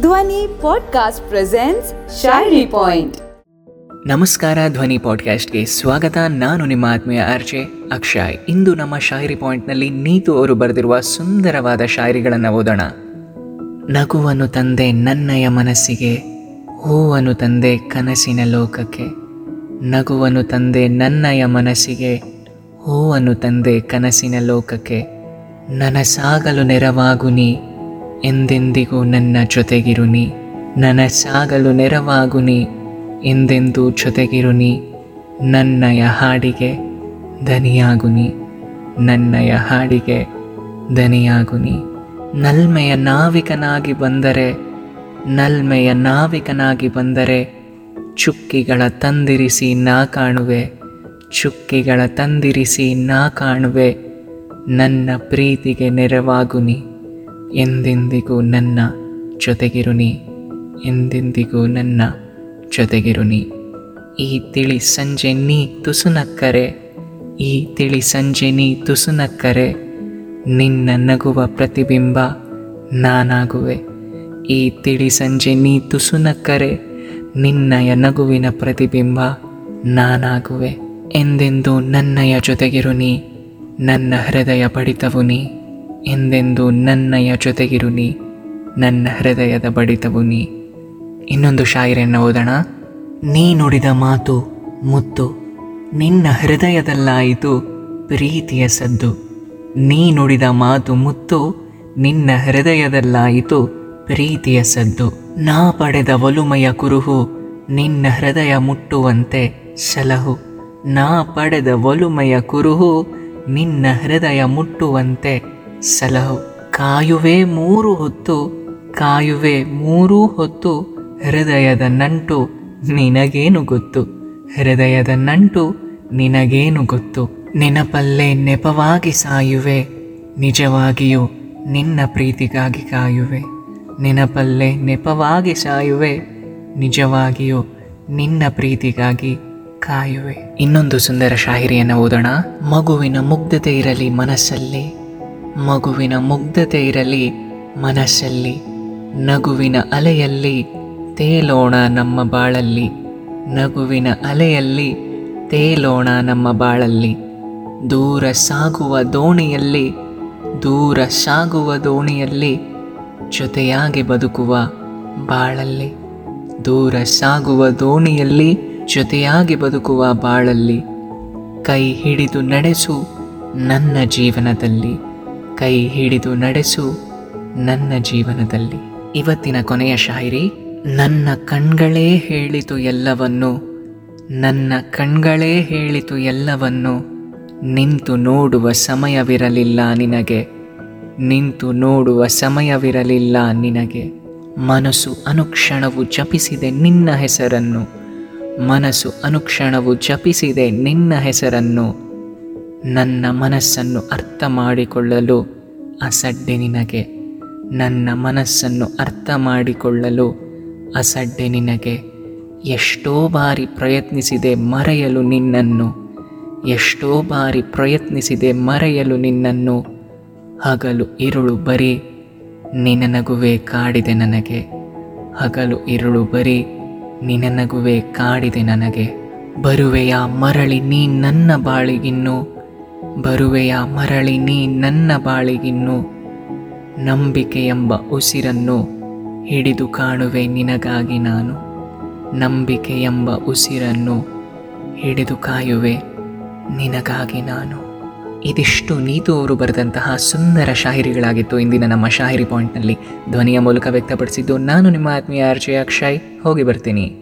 ಧ್ವನಿ podcast presents ಶಾಯರಿ point ನಮಸ್ಕಾರ, ಧ್ವನಿ ಪಾಡ್ಕಾಸ್ಟ್ಗೆ ಸ್ವಾಗತ. ನಾನು ನಿಮ್ಮ ಆತ್ಮೀಯ ಅರ್ಜೆ ಅಕ್ಷಯ್. ಇಂದು ನಮ್ಮ ಶಾಯರಿ ಪಾಯಿಂಟ್ನಲ್ಲಿ ನೀತು ಅವರು ಬರೆದಿರುವ ಸುಂದರವಾದ ಶಾಯರಿಗಳನ್ನು ಓದೋಣ. ನಗುವನ್ನು ತಂದೆ ನನ್ನಯ ಮನಸ್ಸಿಗೆ ಹೂವನ್ನು ತಂದೆ ಕನಸಿನ ಲೋಕಕ್ಕೆ. ನಗುವನ್ನು ತಂದೆ ನನ್ನಯ ಮನಸ್ಸಿಗೆ ಹೂವನ್ನು ತಂದೆ ಕನಸಿನ ಲೋಕಕ್ಕೆ. ನನಸಾಗಲು ನೆರವಾಗು ನೀ ಎಂದೆಂದಿಗೂ ನನ್ನ ಜೊತೆಗಿರುನಿ ನನ್ನ ನನಸಾಗಲು ನೆರವಾಗುನಿ ಎಂದೆಂದೂ ಜೊತೆಗಿರುನಿ ನನ್ನಯ ಹಾಡಿಗೆ ದನಿಯಾಗುನಿ ನನ್ನಯ ಹಾಡಿಗೆ ದನಿಯಾಗುನಿ ನಲ್ಮೆಯ ನಾವಿಕನಾಗಿ ಬಂದರೆ, ನಲ್ಮೆಯ ನಾವಿಕನಾಗಿ ಬಂದರೆ, ಚುಕ್ಕಿಗಳ ತಂದಿರಿಸಿ ನಾ ಕಾಣುವೆ. ಚುಕ್ಕಿಗಳ ತಂದಿರಿಸಿ ನಾ ಕಾಣುವೆ. ನನ್ನ ಪ್ರೀತಿಗೆ ನೆರವಾಗು ನೀ. ಎಂದೆಂದಿಗೂ ನನ್ನ ಜೊತೆಗಿರುನಿ ಎಂದೆಂದಿಗೂ ನನ್ನ ಜೊತೆಗಿರುನಿ ಈ ತಿಳಿ ಸಂಜೆ ನೀ ತುಸುನಕ್ಕರೆ ಈ ತಿಳಿ ಸಂಜೆ ನೀ ತುಸುನಕ್ಕರೆ ನಿನ್ನ ನಗುವ ಪ್ರತಿಬಿಂಬ ನಾನಾಗುವೆ. ಈ ತಿಳಿ ಸಂಜೆ ನೀ ತುಸುನಕ್ಕರೆ ನಿನ್ನಯ ನಗುವಿನ ಪ್ರತಿಬಿಂಬ ನಾನಾಗುವೆ. ಎಂದೆಂದು ನನ್ನಯ ಜೊತೆಗಿರು ನೀ, ನನ್ನ ಹೃದಯ ಬಡಿತವು ನೀ. ಎಂದೆಂದು ನನ್ನಯ ಜೊತೆಗಿರು ನೀ, ನನ್ನ ಹೃದಯದ ಬಡಿತವು ನೀ. ಇನ್ನೊಂದು ಶಾಯರಿಯನ್ನು ಓದೋಣ. ನೀ ನುಡಿದ ಮಾತು ಮುತ್ತು, ನಿನ್ನ ಹೃದಯದಲ್ಲಾಯಿತು ಪ್ರೀತಿಯ ಸದ್ದು. ನೀ ನುಡಿದ ಮಾತು ಮುತ್ತು, ನಿನ್ನ ಹೃದಯದಲ್ಲಾಯಿತು ಪ್ರೀತಿಯ ಸದ್ದು. ನಾ ಪಡೆದ ಒಲುಮಯ ಕುರುಹು, ನಿನ್ನ ಹೃದಯ ಮುಟ್ಟುವಂತೆ ಸಲಹು. ನಾ ಪಡೆದ ಒಲುಮಯ ಕುರುಹು, ನಿನ್ನ ಹೃದಯ ಮುಟ್ಟುವಂತೆ ಸಲಹು. ಕಾಯುವೆ ಮೂರು ಹೊತ್ತು, ಕಾಯುವೆ ಮೂರೂ ಹೊತ್ತು, ಹೃದಯದ ನಂಟು ನಿನಗೇನು ಗೊತ್ತು? ಹೃದಯದ ನಂಟು ನಿನಗೇನು ಗೊತ್ತು? ನೆನಪಲ್ಲೇ ನೆಪವಾಗಿ ಸಾಯುವೆ, ನಿಜವಾಗಿಯೂ ನಿನ್ನ ಪ್ರೀತಿಗಾಗಿ ಕಾಯುವೆ. ನೆನಪಲ್ಲೇ ನೆಪವಾಗಿ ಸಾಯುವೆ, ನಿಜವಾಗಿಯೂ ನಿನ್ನ ಪ್ರೀತಿಗಾಗಿ ಕಾಯುವೆ. ಇನ್ನೊಂದು ಸುಂದರ ಶಾಹಿರಿಯನ್ನು ಓದೋಣ. ಮಗುವಿನ ಮುಗ್ಧತೆ ಇರಲಿ ಮನಸ್ಸಲ್ಲಿ. ಮಗುವಿನ ಮುಗ್ಧತೆ ಇರಲಿ, ಮನಸ್ಸಲ್ಲಿ, ನಗುವಿನ ಅಲೆಯಲ್ಲಿ ತೇಲೋಣ ನಮ್ಮ ಬಾಳಲ್ಲಿ. ನಗುವಿನ ಅಲೆಯಲ್ಲಿ ತೇಲೋಣ ನಮ್ಮ ಬಾಳಲ್ಲಿ. ದೂರ ಸಾಗುವ ದೋಣಿಯಲ್ಲಿ, ದೂರ ಸಾಗುವ ದೋಣಿಯಲ್ಲಿ ಜೊತೆಯಾಗಿ ಬದುಕುವ ಬಾಳಲ್ಲಿ. ದೂರ ಸಾಗುವ ದೋಣಿಯಲ್ಲಿ ಜೊತೆಯಾಗಿ ಬದುಕುವ ಬಾಳಲ್ಲಿ. ಕೈ ಹಿಡಿದು ನಡೆಸು ನನ್ನ ಜೀವನದಲ್ಲಿ. ಕೈ ಹಿಡಿದು ನಡೆಸು ನನ್ನ ಜೀವನದಲ್ಲಿ. ಇವತ್ತಿನ ಕೊನೆಯ ಶಾಯರಿ, ನನ್ನ ಕಣ್ಗಳೇ ಹೇಳಿತು ಎಲ್ಲವನ್ನು, ನನ್ನ ಕಣ್ಗಳೇ ಹೇಳಿತು ಎಲ್ಲವನ್ನು, ನಿಂತು ನೋಡುವ ಸಮಯವಿರಲಿಲ್ಲ ನಿನಗೆ, ನಿಂತು ನೋಡುವ ಸಮಯವಿರಲಿಲ್ಲ ನಿನಗೆ. ಮನಸ್ಸು ಅನುಕ್ಷಣವು ಜಪಿಸಿದೆ ನಿನ್ನ ಹೆಸರನ್ನು, ಮನಸ್ಸು ಅನುಕ್ಷಣವು ಜಪಿಸಿದೆ ನಿನ್ನ ಹೆಸರನ್ನು. ನನ್ನ ಮನಸ್ಸನ್ನು ಅರ್ಥ ಮಾಡಿಕೊಳ್ಳಲು ಅಸಡ್ಡೆ ನಿನಗೆ. ನನ್ನ ಮನಸ್ಸನ್ನು ಅರ್ಥ ಮಾಡಿಕೊಳ್ಳಲು ಅಸಡ್ಡೆ ನಿನಗೆ. ಎಷ್ಟೋ ಬಾರಿ ಪ್ರಯತ್ನಿಸಿದೆ ಮರೆಯಲು ನಿನ್ನನ್ನು. ಎಷ್ಟೋ ಬಾರಿ ಪ್ರಯತ್ನಿಸಿದೆ ಮರೆಯಲು ನಿನ್ನನ್ನು. ಹಗಲು ಇರುಳು ಬರೀ ನಿನ್ನ ನಗುವೆ ಕಾಡಿದೆ ನನಗೆ. ಹಗಲು ಇರುಳು ಬರೀ, ನಿನನಗುವೆ ಕಾಡಿದೆ ನನಗೆ. ಬರುವೆಯ ಮರಳಿ ನೀ ನನ್ನ ಬಾಳಿಗಿನ್ನು. ಬರುವೆಯ ಮರಳಿ ನೀ ನನ್ನ ಬಾಳಿಗಿನ್ನು ನಂಬಿಕೆ ಎಂಬ ಉಸಿರನ್ನು ಹಿಡಿದು ಕಾಣುವೆ ನಿನಗಾಗಿ ನಾನು. ನಂಬಿಕೆ ಎಂಬ ಉಸಿರನ್ನು ಹಿಡಿದು ಕಾಯುವೆ ನಿನಗಾಗಿ ನಾನು. ಇದಿಷ್ಟು ನೀತು ಅವರು ಬರೆದಂತಹ ಸುಂದರ ಶಾಹಿರಿಗಳಾಗಿತ್ತು ಇಂದಿನ ನಮ್ಮ ಶಾಹಿರಿ ಪಾಯಿಂಟ್ನಲ್ಲಿ. ಧ್ವನಿಯ ಮೂಲಕ ವ್ಯಕ್ತಪಡಿಸಿದ್ದು ನಾನು, ನಿಮ್ಮ ಆತ್ಮೀಯ ಆರ್ಜೆ ಅಕ್ಷಯ್. ಹೋಗಿ ಬರ್ತೀನಿ.